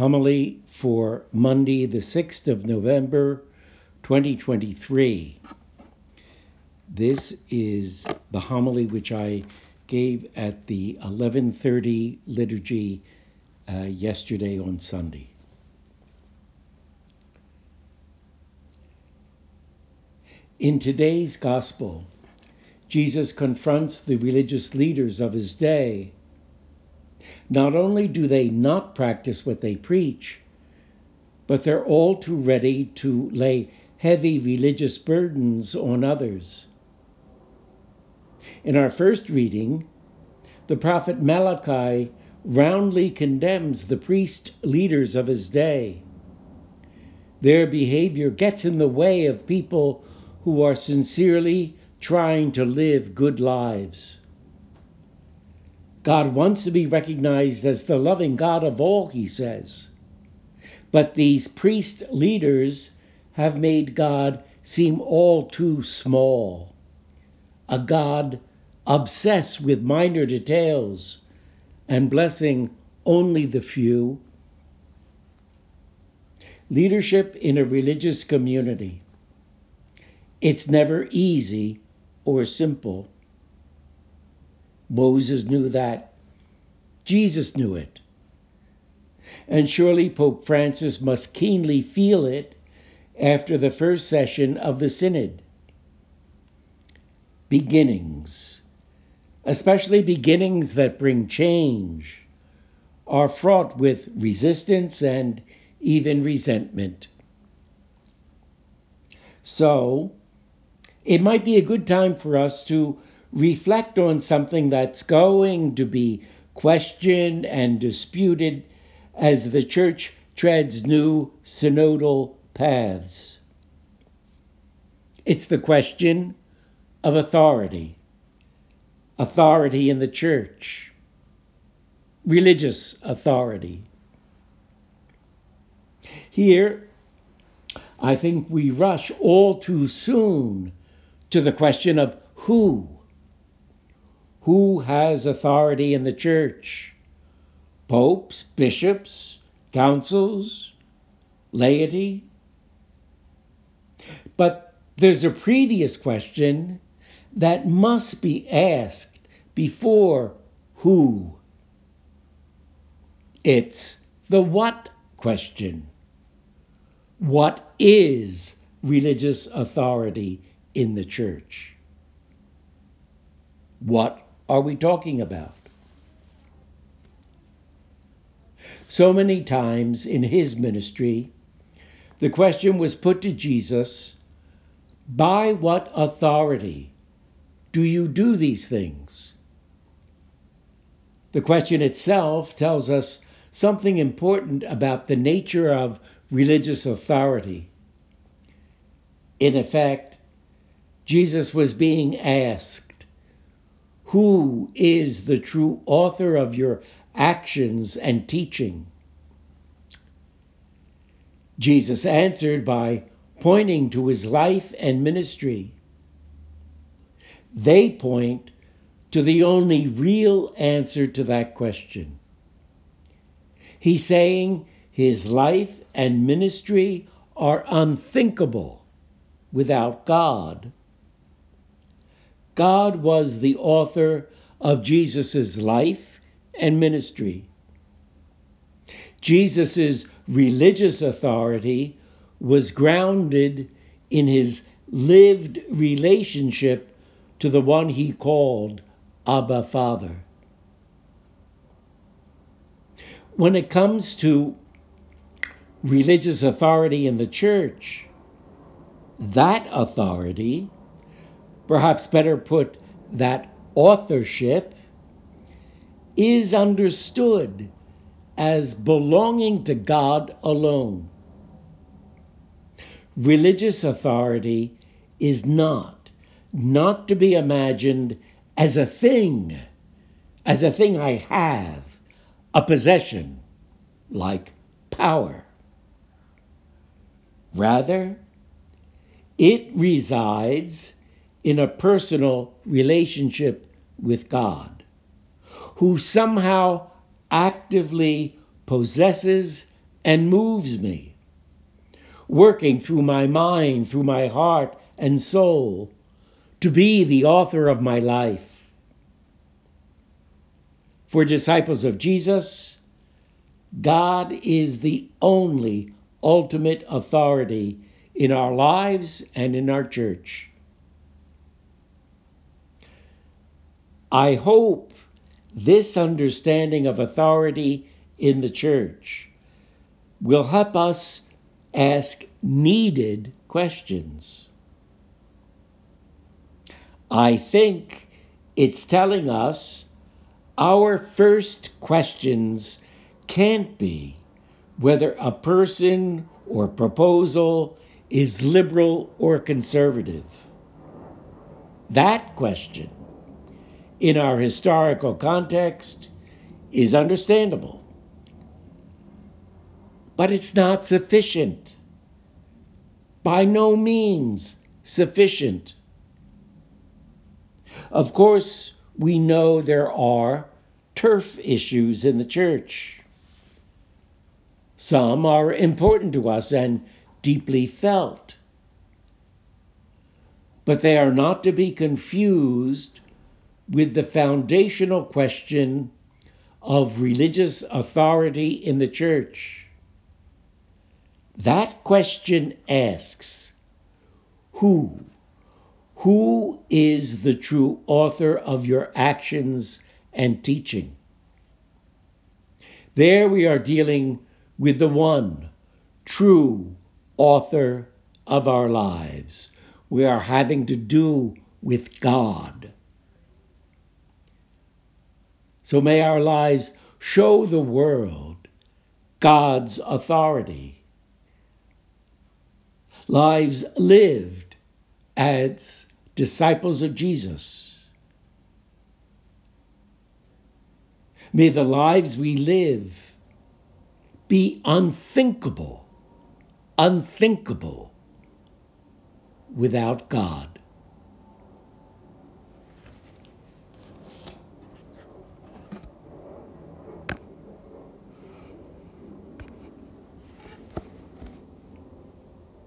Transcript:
homily for Monday, the 6th of November, 2023. This is the homily which I gave at the 11:30 liturgy uh, yesterday on Sunday. In today's gospel, Jesus confronts the religious leaders of his day. Not only do they not practice what they preach, but they're all too ready to lay heavy religious burdens on others. In our first reading, the prophet Malachi roundly condemns the priest leaders of his day. Their behavior gets in the way of people who are sincerely trying to live good lives. God wants to be recognized as the loving God of all, he says. But these priest leaders have made God seem all too small, a God obsessed with minor details and blessing only the few. Leadership in a religious community. It's never easy or simple. Moses knew that. Jesus knew it. And surely Pope Francis must keenly feel it after the first session of the Synod. Beginnings, especially beginnings that bring change, are fraught with resistance and even resentment. So, it might be a good time for us to reflect on something that's going to be questioned and disputed as the church treads new synodal paths. It's the question of authority, authority in the church, religious authority. Here, I think we rush all too soon to the question of who. Who has authority in the church? Popes, bishops, councils, laity? But there's a previous question that must be asked before who. It's the what question. What is religious authority in the church. What are we talking about? So many times in his ministry, the question was put to Jesus by what authority do you do these things? The question itself tells us something important about the nature of religious authority. In effect, Jesus was being asked, Who is the true author of your actions and teaching? Jesus answered by pointing to his life and ministry. They point to the only real answer to that question. He's saying his life and ministry are unthinkable without God. God was the author of Jesus' life and ministry. Jesus' religious authority was grounded in his lived relationship to the one he called Abba Father. When it comes to religious authority in the church, that authority perhaps better put, that authorship is understood as belonging to God alone. Religious authority is not, not to be imagined as a thing, as a thing I have, a possession, like power. Rather, it resides in a personal relationship with God, who somehow actively possesses and moves me, working through my mind, through my heart and soul, to be the author of my life. For disciples of Jesus, God is the only ultimate authority in our lives and in our church. I hope this understanding of authority in the church will help us ask needed questions. I think it's telling us our first questions can't be whether a person or proposal is liberal or conservative. That question, in our historical context, is understandable. But it's not sufficient. By no means sufficient. Of course, we know there are turf issues in the church. Some are important to us and deeply felt. But they are not to be confused with the foundational question of religious authority in the church. That question asks who? Who is the true author of your actions and teaching? There we are dealing with the one true author of our lives. We are having to do with God. So may our lives show the world God's authority. Lives lived as disciples of Jesus. May the lives we live be unthinkable, unthinkable without God.